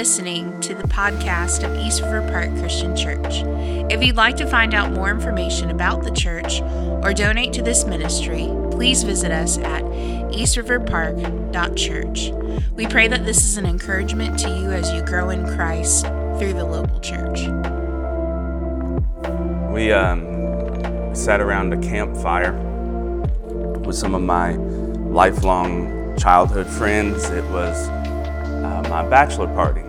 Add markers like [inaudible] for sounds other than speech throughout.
listening to the podcast of East River Park Christian Church. If you'd like to find out more information about the church or donate to this ministry, please visit us at eastriverpark.church. We pray that this is an encouragement to you as you grow in Christ through the local church. We um, sat around a campfire with some of my lifelong childhood friends. It was uh, my bachelor party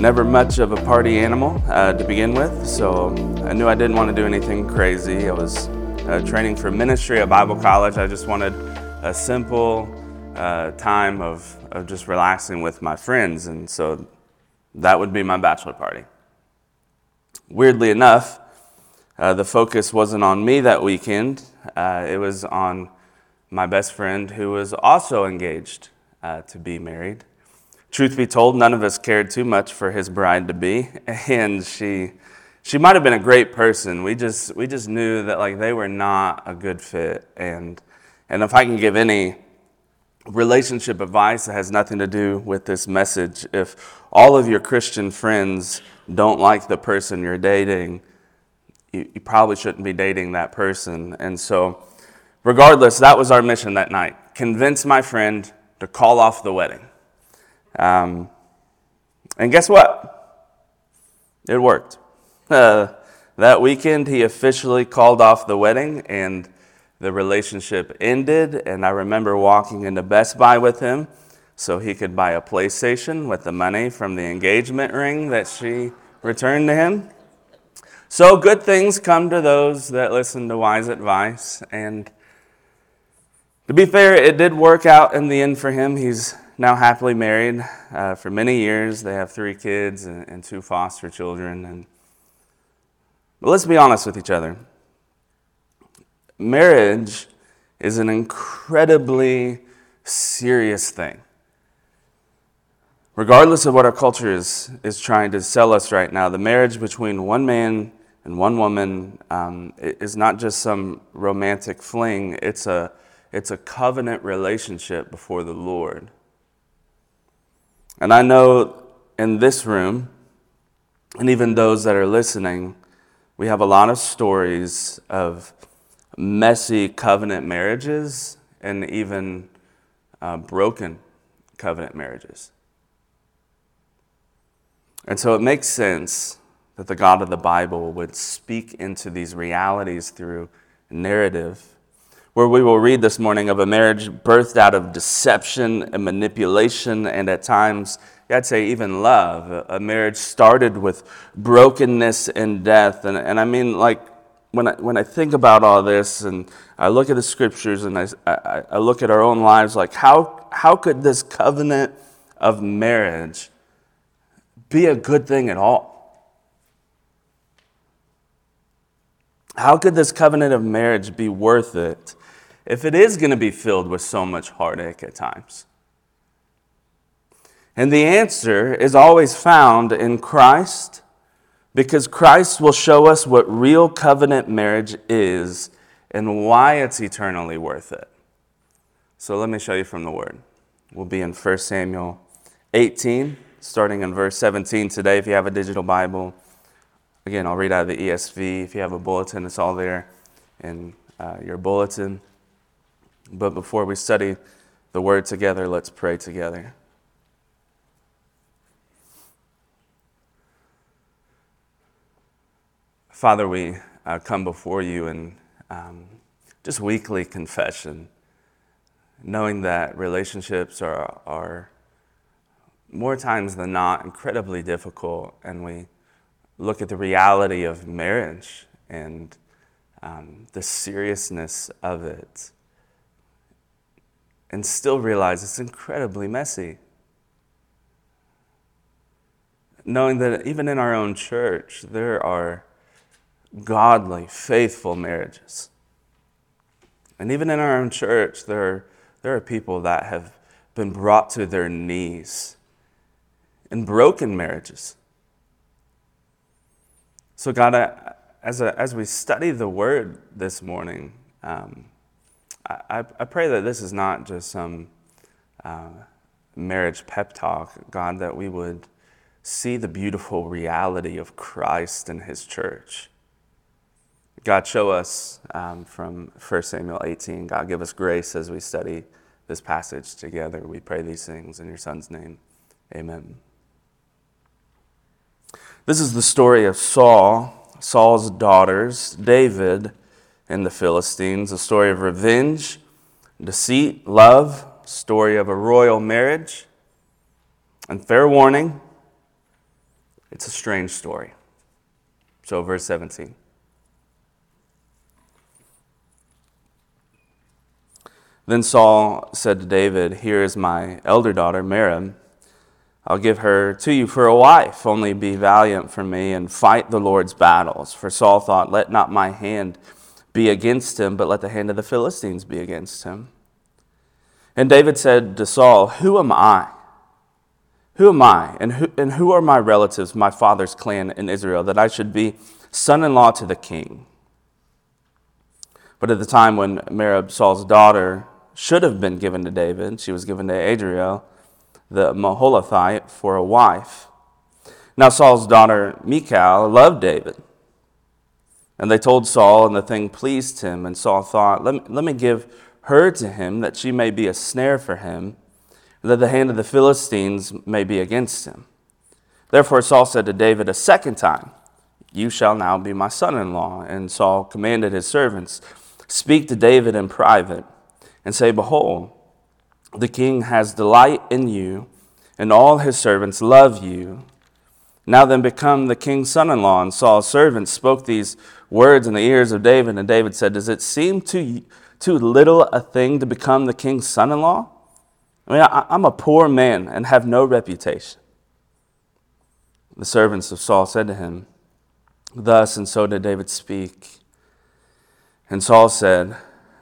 never much of a party animal uh, to begin with, so I knew I didn't want to do anything crazy. I was uh, training for ministry at Bible college. I just wanted a simple uh, time of, of just relaxing with my friends, and so that would be my bachelor party. Weirdly enough, uh, the focus wasn't on me that weekend, uh, it was on my best friend who was also engaged uh, to be married. Truth be told, none of us cared too much for his bride to be, [laughs] and she she might have been a great person. We just we just knew that like they were not a good fit, and and if I can give any relationship advice that has nothing to do with this message, if all of your Christian friends don't like the person you're dating, you, you probably shouldn't be dating that person. And so, regardless, that was our mission that night: convince my friend to call off the wedding. Um, and guess what? It worked. Uh, [laughs] that weekend, he officially called off the wedding and the relationship ended. And I remember walking into Best Buy with him so he could buy a PlayStation with the money from the engagement ring that she returned to him. So good things come to those that listen to wise advice. And to be fair, it did work out in the end for him. He's now happily married uh, for many years. They have three kids and, and two foster children. And but let's be honest with each other. Marriage is an incredibly serious thing. Regardless of what our culture is, is trying to sell us right now, the marriage between one man and one woman um, is not just some romantic fling, it's a, it's a covenant relationship before the Lord. And I know in this room, and even those that are listening, we have a lot of stories of messy covenant marriages and even uh, broken covenant marriages. And so it makes sense that the God of the Bible would speak into these realities through narrative where we will read this morning of a marriage birthed out of deception and manipulation, and at times, I'd say even love. A marriage started with brokenness and death. And, and I mean, like, when I, when I think about all this and I look at the scriptures and I, I, I look at our own lives, like, how, how could this covenant of marriage be a good thing at all? How could this covenant of marriage be worth it if it is going to be filled with so much heartache at times? And the answer is always found in Christ because Christ will show us what real covenant marriage is and why it's eternally worth it. So let me show you from the Word. We'll be in 1 Samuel 18, starting in verse 17 today. If you have a digital Bible, again, I'll read out of the ESV. If you have a bulletin, it's all there in uh, your bulletin. But before we study the word together, let's pray together. Father, we uh, come before you in um, just weekly confession, knowing that relationships are, are more times than not incredibly difficult, and we look at the reality of marriage and um, the seriousness of it and still realize it's incredibly messy. Knowing that even in our own church, there are godly, faithful marriages. And even in our own church, there are, there are people that have been brought to their knees in broken marriages. So, God, as, a, as we study the word this morning, um, I, I pray that this is not just some uh, marriage pep talk, God, that we would see the beautiful reality of Christ and his church. God, show us um, from 1 Samuel 18. God, give us grace as we study this passage together. We pray these things in your Son's name. Amen. This is the story of Saul, Saul's daughters, David, and the Philistines, a story of revenge, deceit, love, story of a royal marriage. And fair warning, it's a strange story. So, verse 17. Then Saul said to David, Here is my elder daughter, Merab. I'll give her to you for a wife. Only be valiant for me and fight the Lord's battles. For Saul thought, Let not my hand be against him, but let the hand of the Philistines be against him. And David said to Saul, Who am I? Who am I, and who, and who are my relatives, my father's clan in Israel, that I should be son in law to the king? But at the time when Merab, Saul's daughter, should have been given to David, she was given to Adriel, the Meholathite, for a wife. Now Saul's daughter, Michal, loved David. And they told Saul, and the thing pleased him. And Saul thought, let me, let me give her to him, that she may be a snare for him that the hand of the Philistines may be against him. Therefore Saul said to David a second time, You shall now be my son in law. And Saul commanded his servants, Speak to David in private, and say, Behold, the king has delight in you, and all his servants love you. Now then, become the king's son in law. And Saul's servants spoke these words in the ears of David, and David said, Does it seem too, too little a thing to become the king's son in law? I mean, I, am a poor man and have no reputation. The servants of Saul said to him, Thus and so did David speak. And Saul said,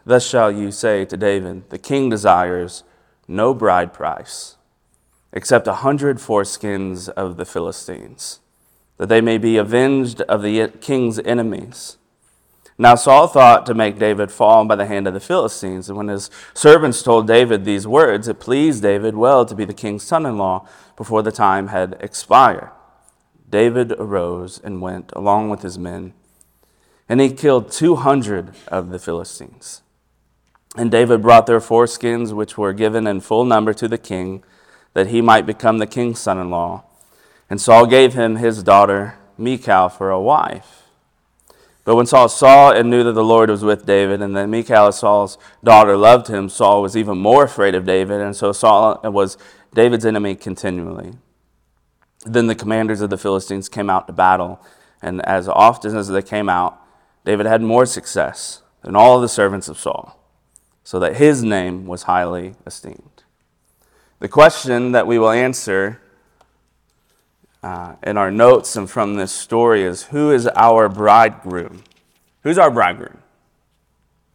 Thus shall you say to David, The king desires no bride price, except a hundred foreskins of the Philistines, that they may be avenged of the king's enemies. Now Saul thought to make David fall by the hand of the Philistines. And when his servants told David these words, it pleased David well to be the king's son in law before the time had expired. David arose and went along with his men, and he killed 200 of the Philistines. And David brought their foreskins, which were given in full number to the king, that he might become the king's son in law. And Saul gave him his daughter, Michal, for a wife. But when Saul saw and knew that the Lord was with David, and that Michal, Saul's daughter, loved him, Saul was even more afraid of David, and so Saul was David's enemy continually. Then the commanders of the Philistines came out to battle, and as often as they came out, David had more success than all the servants of Saul, so that his name was highly esteemed. The question that we will answer uh, in our notes and from this story is who is our bridegroom? Who's our bridegroom?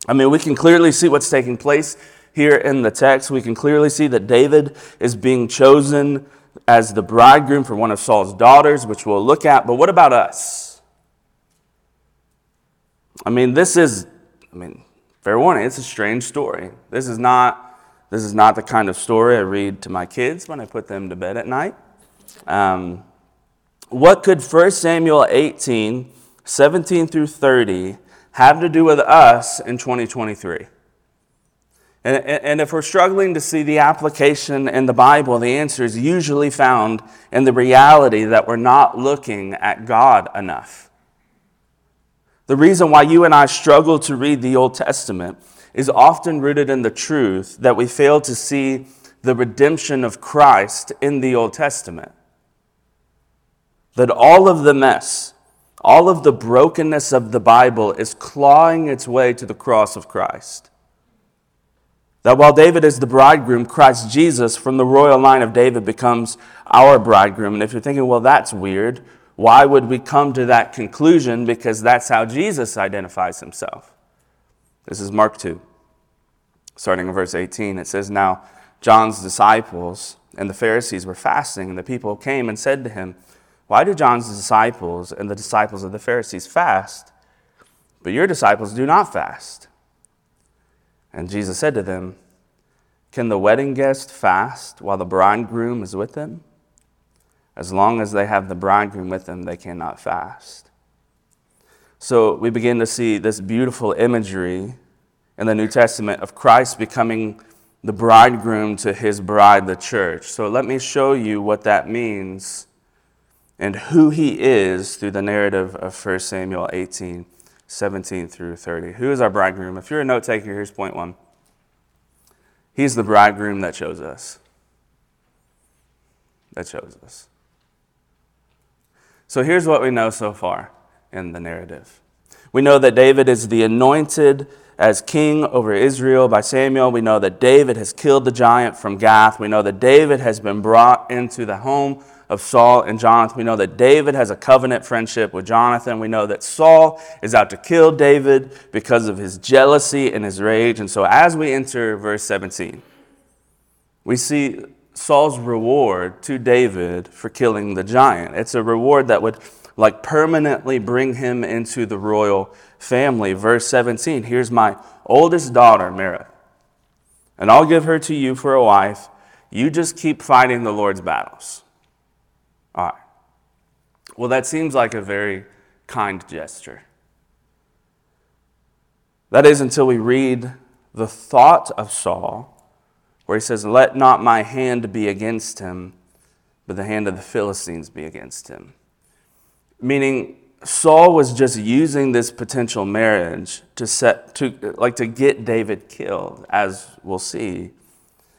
I mean, we can clearly see what's taking place here in the text. We can clearly see that David is being chosen as the bridegroom for one of Saul's daughters, which we'll look at. But what about us? I mean, this is, I mean, fair warning, it's a strange story. This is not. This is not the kind of story I read to my kids when I put them to bed at night. Um, what could 1 Samuel 18, 17 through 30 have to do with us in 2023? And, and if we're struggling to see the application in the Bible, the answer is usually found in the reality that we're not looking at God enough. The reason why you and I struggle to read the Old Testament is often rooted in the truth that we fail to see the redemption of Christ in the Old Testament that all of the mess, all of the brokenness of the Bible is clawing its way to the cross of Christ. That while David is the bridegroom, Christ Jesus from the royal line of David becomes our bridegroom. And if you're thinking, well, that's weird, why would we come to that conclusion? Because that's how Jesus identifies himself. This is Mark 2, starting in verse 18. It says, Now John's disciples and the Pharisees were fasting, and the people came and said to him, why do John's disciples and the disciples of the Pharisees fast, but your disciples do not fast? And Jesus said to them, Can the wedding guest fast while the bridegroom is with them? As long as they have the bridegroom with them, they cannot fast. So we begin to see this beautiful imagery in the New Testament of Christ becoming the bridegroom to his bride, the church. So let me show you what that means and who he is through the narrative of 1 Samuel 18, 17 through 30. Who is our bridegroom? If you're a note taker, here's point one. He's the bridegroom that chose us. That chose us. So here's what we know so far in the narrative. We know that David is the anointed as king over Israel by Samuel. We know that David has killed the giant from Gath. We know that David has been brought into the home of Saul and Jonathan. We know that David has a covenant friendship with Jonathan. We know that Saul is out to kill David because of his jealousy and his rage. And so as we enter verse 17, we see Saul's reward to David for killing the giant. It's a reward that would like permanently bring him into the royal family. Verse 17 Here's my oldest daughter, Merab, and I'll give her to you for a wife. You just keep fighting the Lord's battles. All right. Well, that seems like a very kind gesture. That is until we read the thought of Saul, where he says, Let not my hand be against him, but the hand of the Philistines be against him. Meaning, Saul was just using this potential marriage to set to like to get David killed, as we'll see.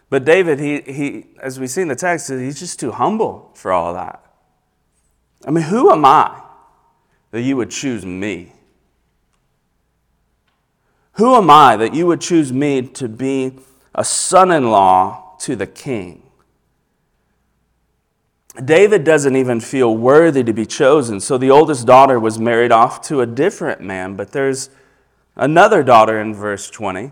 But David, he, he as we see in the text, he's just too humble for all that. I mean, who am I that you would choose me? Who am I that you would choose me to be a son in law to the king? David doesn't even feel worthy to be chosen. So the oldest daughter was married off to a different man, but there's another daughter in verse 20.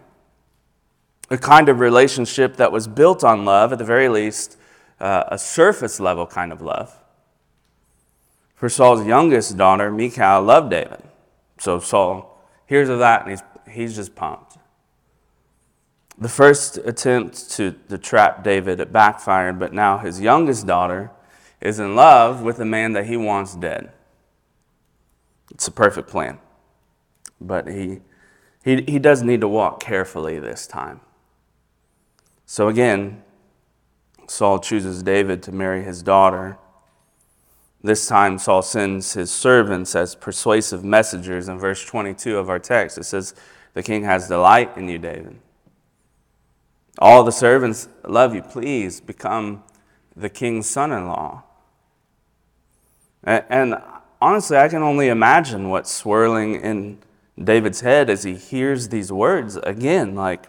A kind of relationship that was built on love, at the very least, uh, a surface level kind of love. For Saul's youngest daughter, Michal, loved David. So Saul hears of that and he's, he's just pumped. The first attempt to, to trap David, backfired, but now his youngest daughter, is in love with the man that he wants dead. It's a perfect plan. But he, he, he does need to walk carefully this time. So again, Saul chooses David to marry his daughter. This time, Saul sends his servants as persuasive messengers. In verse 22 of our text, it says, The king has delight in you, David. All the servants love you. Please become the king's son in law. And honestly, I can only imagine what's swirling in David's head as he hears these words again. Like,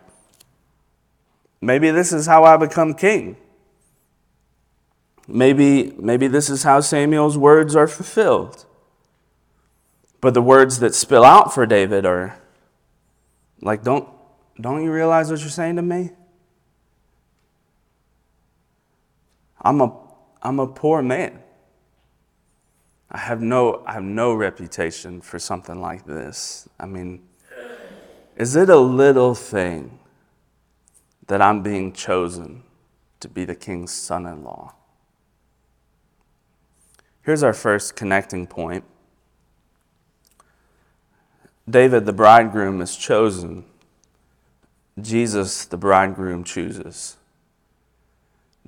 maybe this is how I become king. Maybe, maybe this is how Samuel's words are fulfilled. But the words that spill out for David are like, don't, don't you realize what you're saying to me? I'm a, I'm a poor man. I have no, I have no reputation for something like this. I mean, is it a little thing that I'm being chosen to be the king's son in law? Here's our first connecting point David, the bridegroom, is chosen. Jesus, the bridegroom, chooses.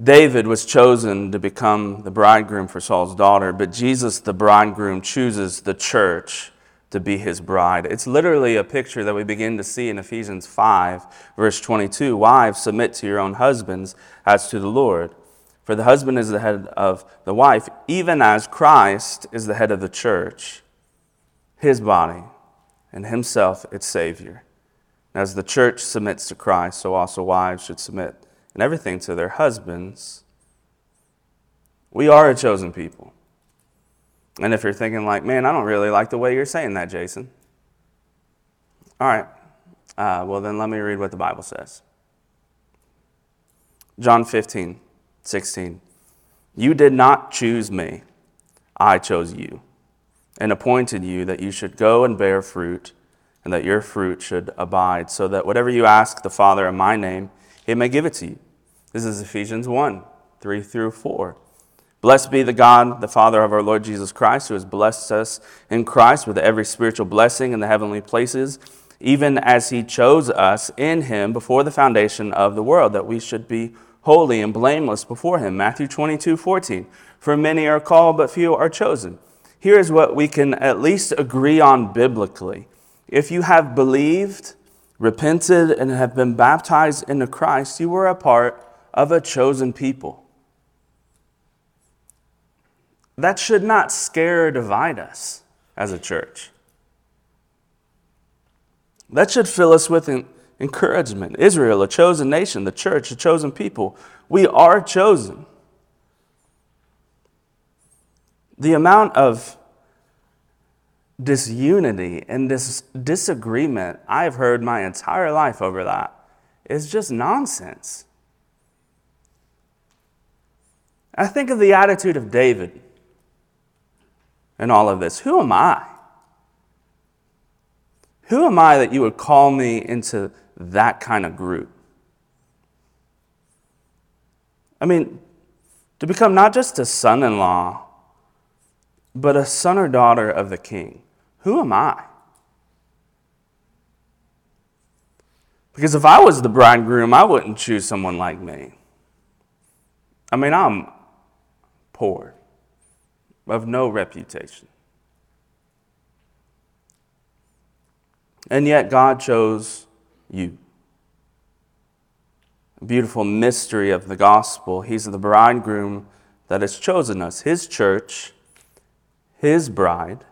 David was chosen to become the bridegroom for Saul's daughter, but Jesus, the bridegroom, chooses the church to be his bride. It's literally a picture that we begin to see in Ephesians 5, verse 22. Wives, submit to your own husbands as to the Lord. For the husband is the head of the wife, even as Christ is the head of the church, his body, and himself its Savior. as the church submits to Christ, so also wives should submit and everything to their husbands. We are a chosen people. And if you're thinking, like, man, I don't really like the way you're saying that, Jason. All right. Uh, well, then let me read what the Bible says. John 15, 16. You did not choose me, I chose you, and appointed you that you should go and bear fruit, and that your fruit should abide, so that whatever you ask the Father in my name, he may give it to you. This is Ephesians 1 3 through 4. Blessed be the God, the Father of our Lord Jesus Christ, who has blessed us in Christ with every spiritual blessing in the heavenly places, even as he chose us in him before the foundation of the world, that we should be holy and blameless before him. Matthew 22 14. For many are called, but few are chosen. Here is what we can at least agree on biblically. If you have believed, repented, and have been baptized into Christ, you were a part of a chosen people. That should not scare or divide us as a church. That should fill us with encouragement. Israel, a chosen nation, the church, a chosen people. We are chosen. The amount of disunity and this disagreement I've heard my entire life over that is just nonsense. I think of the attitude of David in all of this. Who am I? Who am I that you would call me into that kind of group? I mean, to become not just a son in law, but a son or daughter of the king. Who am I? Because if I was the bridegroom, I wouldn't choose someone like me. I mean, I'm poor, of no reputation. And yet, God chose you. Beautiful mystery of the gospel. He's the bridegroom that has chosen us, His church, His bride.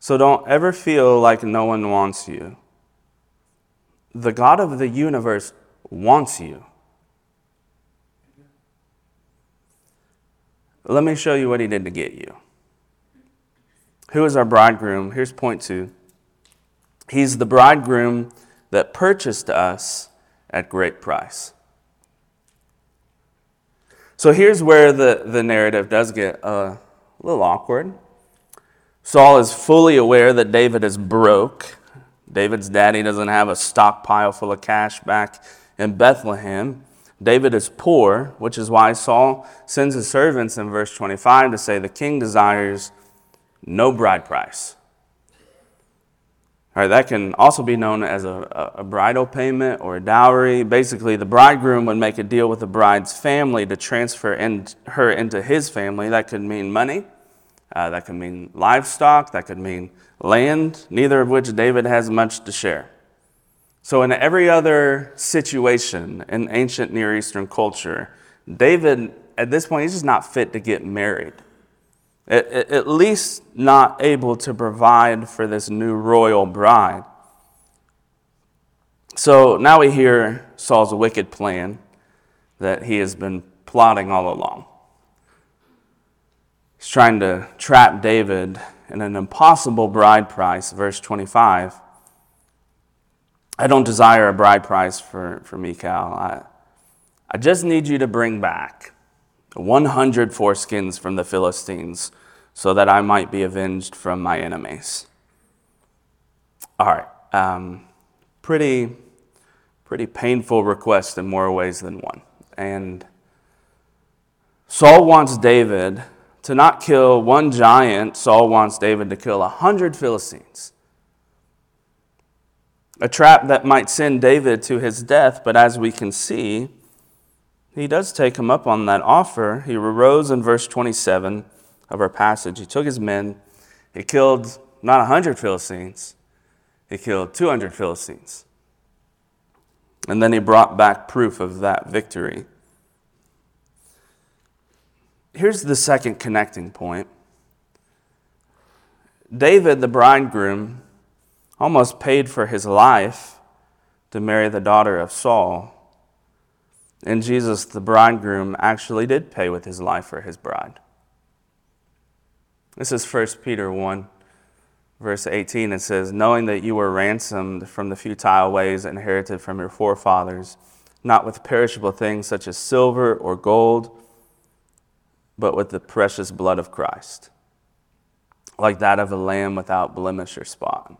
So don't ever feel like no one wants you. The God of the universe wants you. Let me show you what He did to get you. Who is our bridegroom? Here's point two. He's the bridegroom that purchased us at great price. So here's where the, the narrative does get uh, a little awkward. Saul is fully aware that David is broke. David's daddy doesn't have a stockpile full of cash back in Bethlehem. David is poor, which is why Saul sends his servants in verse 25 to say, The king desires no bride price. All right, that can also be known as a, a, bridal payment or a dowry. Basically, the bridegroom would make a deal with the bride's family to transfer in, her into his family. That could mean money, uh, that could mean livestock, that could mean land, neither of which David has much to share. So, in every other situation in ancient Near Eastern culture, David, at this point, he's just not fit to get married at least not able to provide for this new royal bride. So now we hear Saul's wicked plan that he has been plotting all along. He's trying to trap David in an impossible bride price, verse 25. I don't desire a bride price for, for Michal. I, I just need you to bring back 100 foreskins from the Philistines so that I might be avenged from my enemies. All right. Um, pretty, pretty painful request in more ways than one. And Saul wants David to not kill one giant, Saul wants David to kill a hundred Philistines. A trap that might send David to his death, but as we can see, he does take him up on that offer. He arose in verse 27 of our passage. He took his men, he killed not 100 Philistines, he killed 200 Philistines. And then he brought back proof of that victory. Here's the second connecting point David, the bridegroom, almost paid for his life to marry the daughter of Saul. And Jesus, the bridegroom, actually did pay with his life for his bride. This is 1 Peter 1, verse 18. It says, Knowing that you were ransomed from the futile ways inherited from your forefathers, not with perishable things such as silver or gold, but with the precious blood of Christ, like that of a lamb without blemish or spot.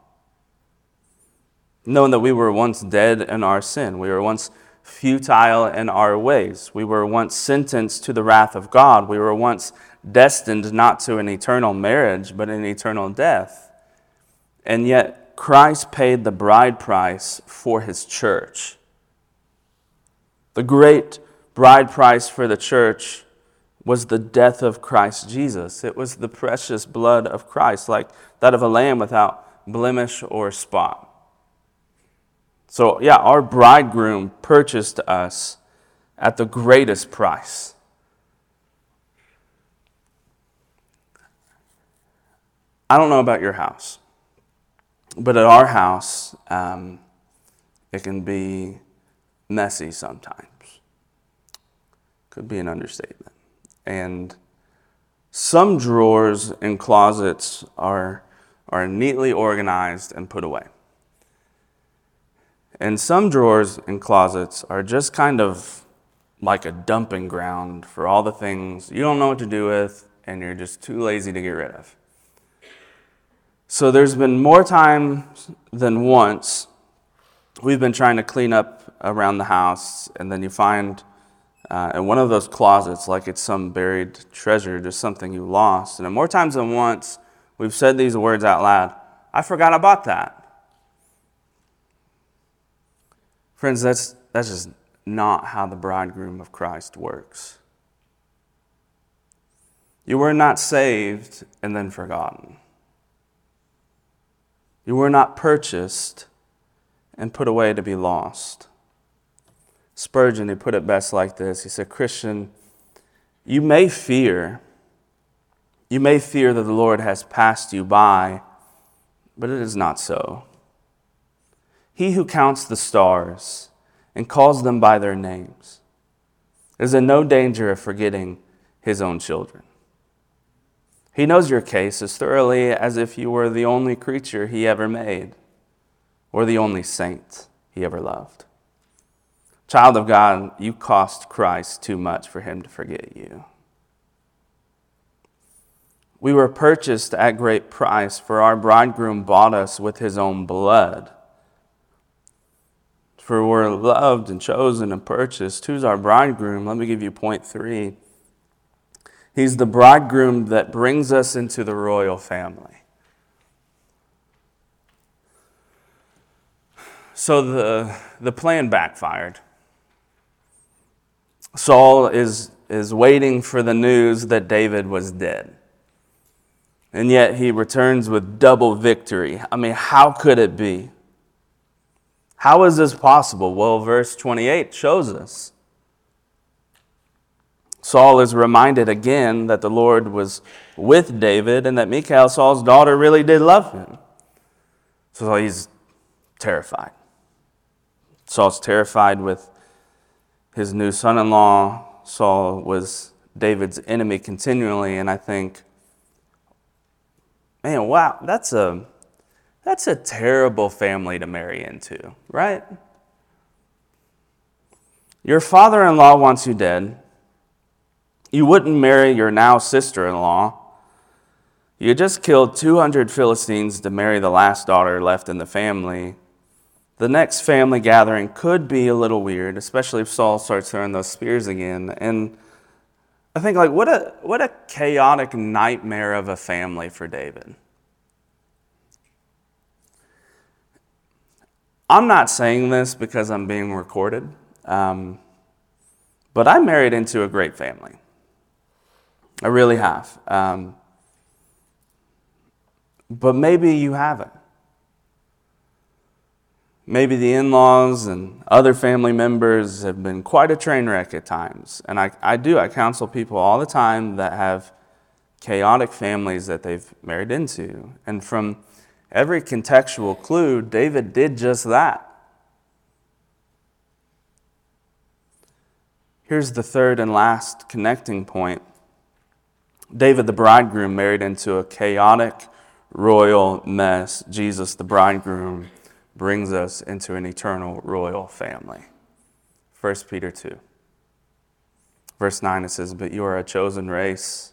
Knowing that we were once dead in our sin. We were once futile in our ways. We were once sentenced to the wrath of God. We were once destined not to an eternal marriage, but an eternal death. And yet, Christ paid the bride price for his church. The great bride price for the church was the death of Christ Jesus. It was the precious blood of Christ, like that of a lamb without blemish or spot. So, yeah, our bridegroom purchased us at the greatest price. I don't know about your house, but at our house, um, it can be messy sometimes. Could be an understatement. And some drawers and closets are, are neatly organized and put away. And some drawers and closets are just kind of like a dumping ground for all the things you don't know what to do with and you're just too lazy to get rid of. So there's been more times than once we've been trying to clean up around the house, and then you find uh, in one of those closets, like it's some buried treasure, just something you lost. And more times than once, we've said these words out loud I forgot I bought that. Friends, that's, that's just not how the bridegroom of Christ works. You were not saved and then forgotten. You were not purchased and put away to be lost. Spurgeon, he put it best like this He said, Christian, you may fear, you may fear that the Lord has passed you by, but it is not so. He who counts the stars and calls them by their names is in no danger of forgetting his own children. He knows your case as thoroughly as if you were the only creature he ever made or the only saint he ever loved. Child of God, you cost Christ too much for him to forget you. We were purchased at great price, for our bridegroom bought us with his own blood. For we're loved and chosen and purchased. Who's our bridegroom? Let me give you point three. He's the bridegroom that brings us into the royal family. So the, the plan backfired. Saul is, is waiting for the news that David was dead. And yet he returns with double victory. I mean, how could it be? How is this possible? Well, verse 28 shows us. Saul is reminded again that the Lord was with David and that Michal, Saul's daughter, really did love him. So he's terrified. Saul's terrified with his new son in law. Saul was David's enemy continually, and I think, man, wow, that's a that's a terrible family to marry into, right? Your father in law wants you dead. You wouldn't marry your now sister in law. You just killed 200 Philistines to marry the last daughter left in the family. The next family gathering could be a little weird, especially if Saul starts throwing those spears again. And I think, like, what a, what a chaotic nightmare of a family for David. I'm not saying this because I'm being recorded, um, but I married into a great family. I really have. Um, but maybe you haven't. Maybe the in laws and other family members have been quite a train wreck at times. And I, I do, I counsel people all the time that have chaotic families that they've married into. And from every contextual clue, David did just that. Here's the third and last connecting point David, the bridegroom, married into a chaotic royal mess. Jesus, the bridegroom, brings us into an eternal royal family. 1 Peter 2. Verse 9 it says, But you are a chosen race,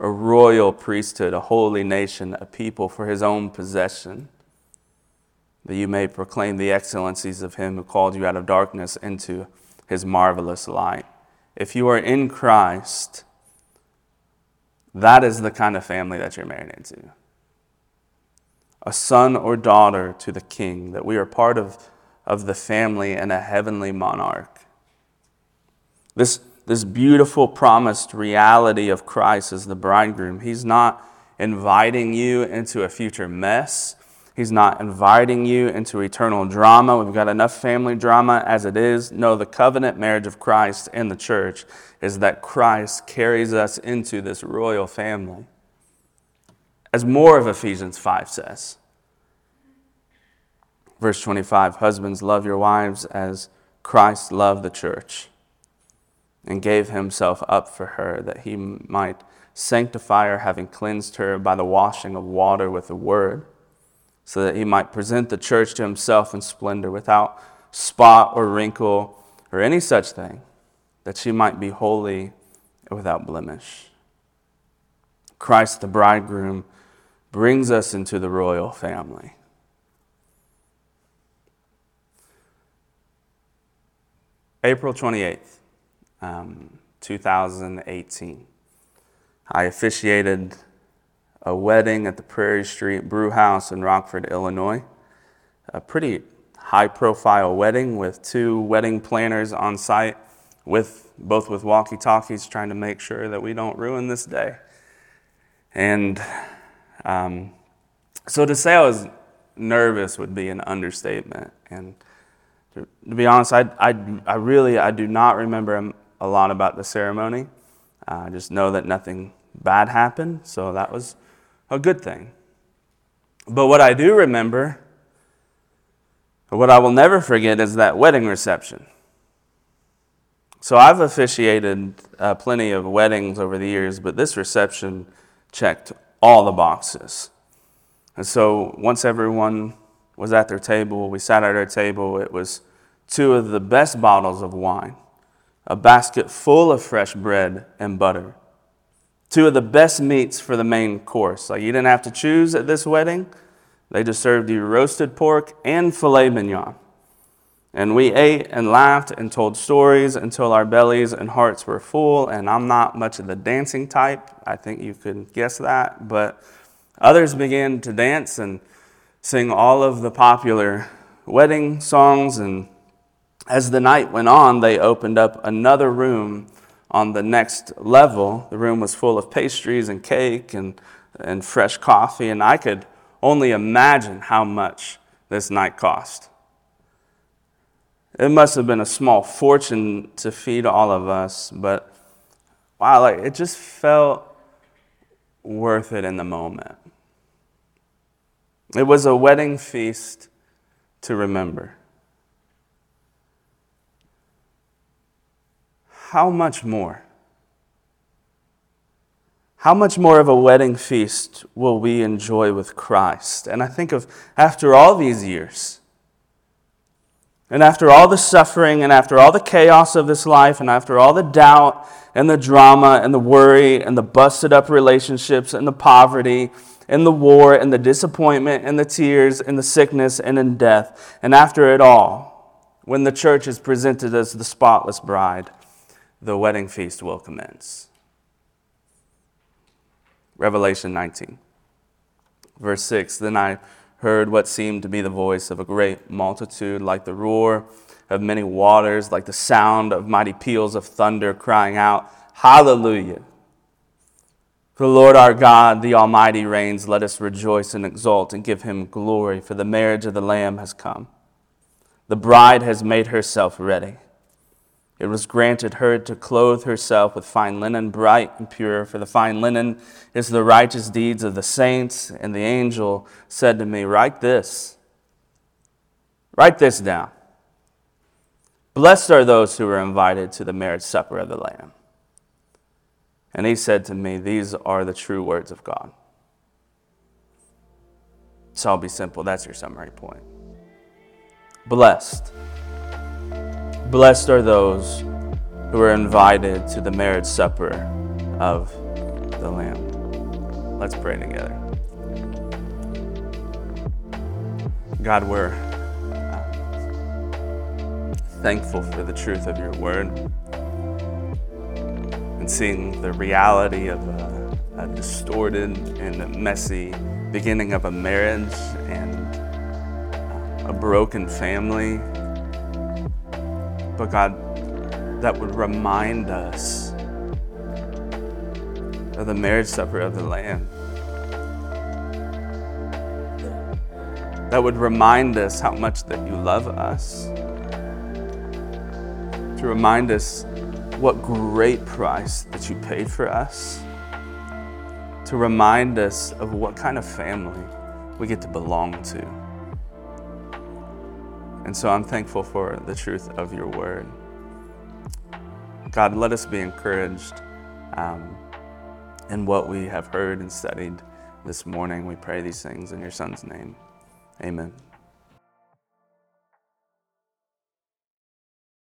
a royal priesthood, a holy nation, a people for his own possession, that you may proclaim the excellencies of him who called you out of darkness into his marvelous light. If you are in Christ, that is the kind of family that you're married into. A son or daughter to the king, that we are part of, of the family and a heavenly monarch. This, this beautiful promised reality of Christ as the bridegroom, he's not inviting you into a future mess. He's not inviting you into eternal drama. We've got enough family drama as it is. No, the covenant marriage of Christ and the church is that Christ carries us into this royal family. As more of Ephesians 5 says. Verse 25 Husbands, love your wives as Christ loved the church and gave himself up for her that he might sanctify her, having cleansed her by the washing of water with the word so that he might present the church to himself in splendor without spot or wrinkle or any such thing, that she might be holy and without blemish. Christ the bridegroom brings us into the royal family. April 28th, um, 2018. I officiated a wedding at the Prairie Street Brew House in Rockford, Illinois. A pretty high profile wedding with two wedding planners on site with both with walkie-talkies trying to make sure that we don't ruin this day. And um, so to say I was nervous would be an understatement. And to, to be honest, I, I, I, really I do not remember a lot about the ceremony. Uh, I just know that nothing bad happened, so that was a good thing. But what I do remember, what I will never forget, is that wedding reception. So I've officiated uh, plenty of weddings over the years, but this reception checked all the boxes. And so once everyone was at their table, we sat at our table, it was two of the best bottles of wine, a basket full of fresh bread and butter, two of the best meats for the main course. Like you didn't have to choose at this wedding. They just served you roasted pork and filet mignon. And we ate and laughed and told stories until our bellies and hearts were full. And I'm not much of the dancing type. I think you could guess that. But others began to dance and sing all of the popular wedding songs. And as the night went on, they opened up another room on the next level, the room was full of pastries and cake and, and fresh coffee, and I could only imagine how much this night cost. It must have been a small fortune to feed all of us, but wow, like it just felt worth it in the moment. It was a wedding feast to remember. How much more? How much more of a wedding feast will we enjoy with Christ? And I think of after all these years, and after all the suffering, and after all the chaos of this life, and after all the doubt, and the drama, and the worry, and the busted up relationships, and the poverty, and the war, and the disappointment, and the tears, and the sickness, and in death, and after it all, when the church is presented as the spotless bride, the wedding feast will commence. Revelation 19, verse 6 Then I heard what seemed to be the voice of a great multitude, like the roar of many waters, like the sound of mighty peals of thunder, crying out, Hallelujah! For the Lord our God, the Almighty, reigns. Let us rejoice and exult and give him glory, for the marriage of the Lamb has come. The bride has made herself ready. It was granted her to clothe herself with fine linen, bright and pure, for the fine linen is the righteous deeds of the saints. And the angel said to me, Write this. Write this down. Blessed are those who are invited to the marriage supper of the Lamb. And he said to me, These are the true words of God. So I'll be simple. That's your summary point. Blessed Blessed are those who are invited to the marriage supper of the Lamb. Let's pray together. God, we're um, thankful for the truth of your word and seeing the reality of a, a distorted and messy beginning of a marriage and a broken family. But God, that would remind us of the marriage supper of the Lamb. That would remind us how much that you love us. To remind us what great price that you paid for us to remind us of what kind of family we get to belong to. And so I'm thankful for the truth of your word. God, let us be encouraged um, in what we have heard and studied this morning. We pray these things in your Son's name. Amen.